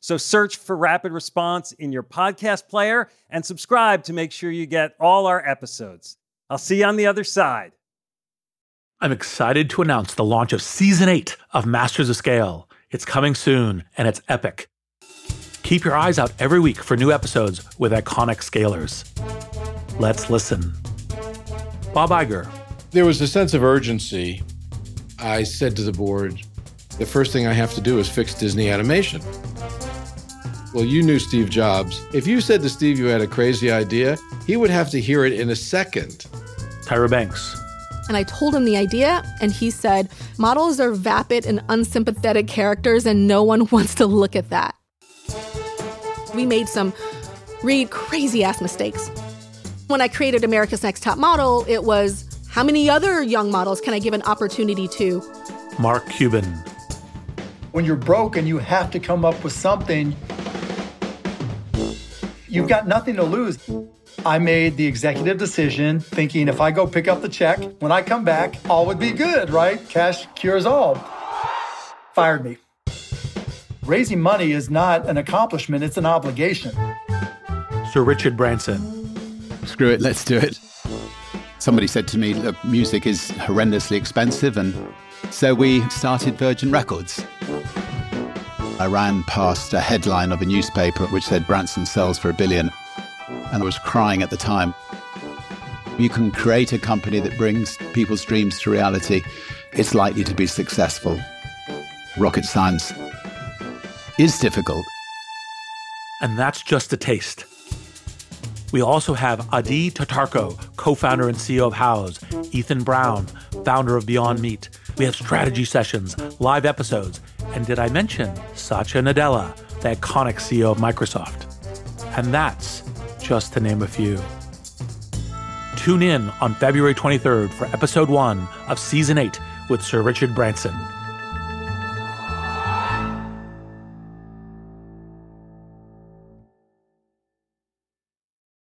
So search for Rapid Response in your podcast player and subscribe to make sure you get all our episodes. I'll see you on the other side. I'm excited to announce the launch of season eight of Masters of Scale. It's coming soon and it's epic. Keep your eyes out every week for new episodes with iconic scalers. Let's listen. Bob Iger. There was a sense of urgency. I said to the board, the first thing I have to do is fix Disney animation. Well, you knew Steve Jobs. If you said to Steve you had a crazy idea, he would have to hear it in a second. Tyra Banks. And I told him the idea, and he said, Models are vapid and unsympathetic characters, and no one wants to look at that. We made some really crazy ass mistakes. When I created America's Next Top Model, it was how many other young models can I give an opportunity to? Mark Cuban. When you're broke and you have to come up with something, You've got nothing to lose. I made the executive decision thinking if I go pick up the check, when I come back, all would be good, right? Cash cures all. Fired me. Raising money is not an accomplishment, it's an obligation. Sir Richard Branson. Screw it, let's do it. Somebody said to me, look, music is horrendously expensive, and so we started Virgin Records. I ran past a headline of a newspaper which said Branson sells for a billion, and I was crying at the time. You can create a company that brings people's dreams to reality. It's likely to be successful. Rocket science is difficult. And that's just a taste. We also have Adi Tatarko, co founder and CEO of Houzz, Ethan Brown, founder of Beyond Meat. We have strategy sessions, live episodes, and did I mention Satya Nadella, the iconic CEO of Microsoft? And that's just to name a few. Tune in on February 23rd for episode one of season eight with Sir Richard Branson.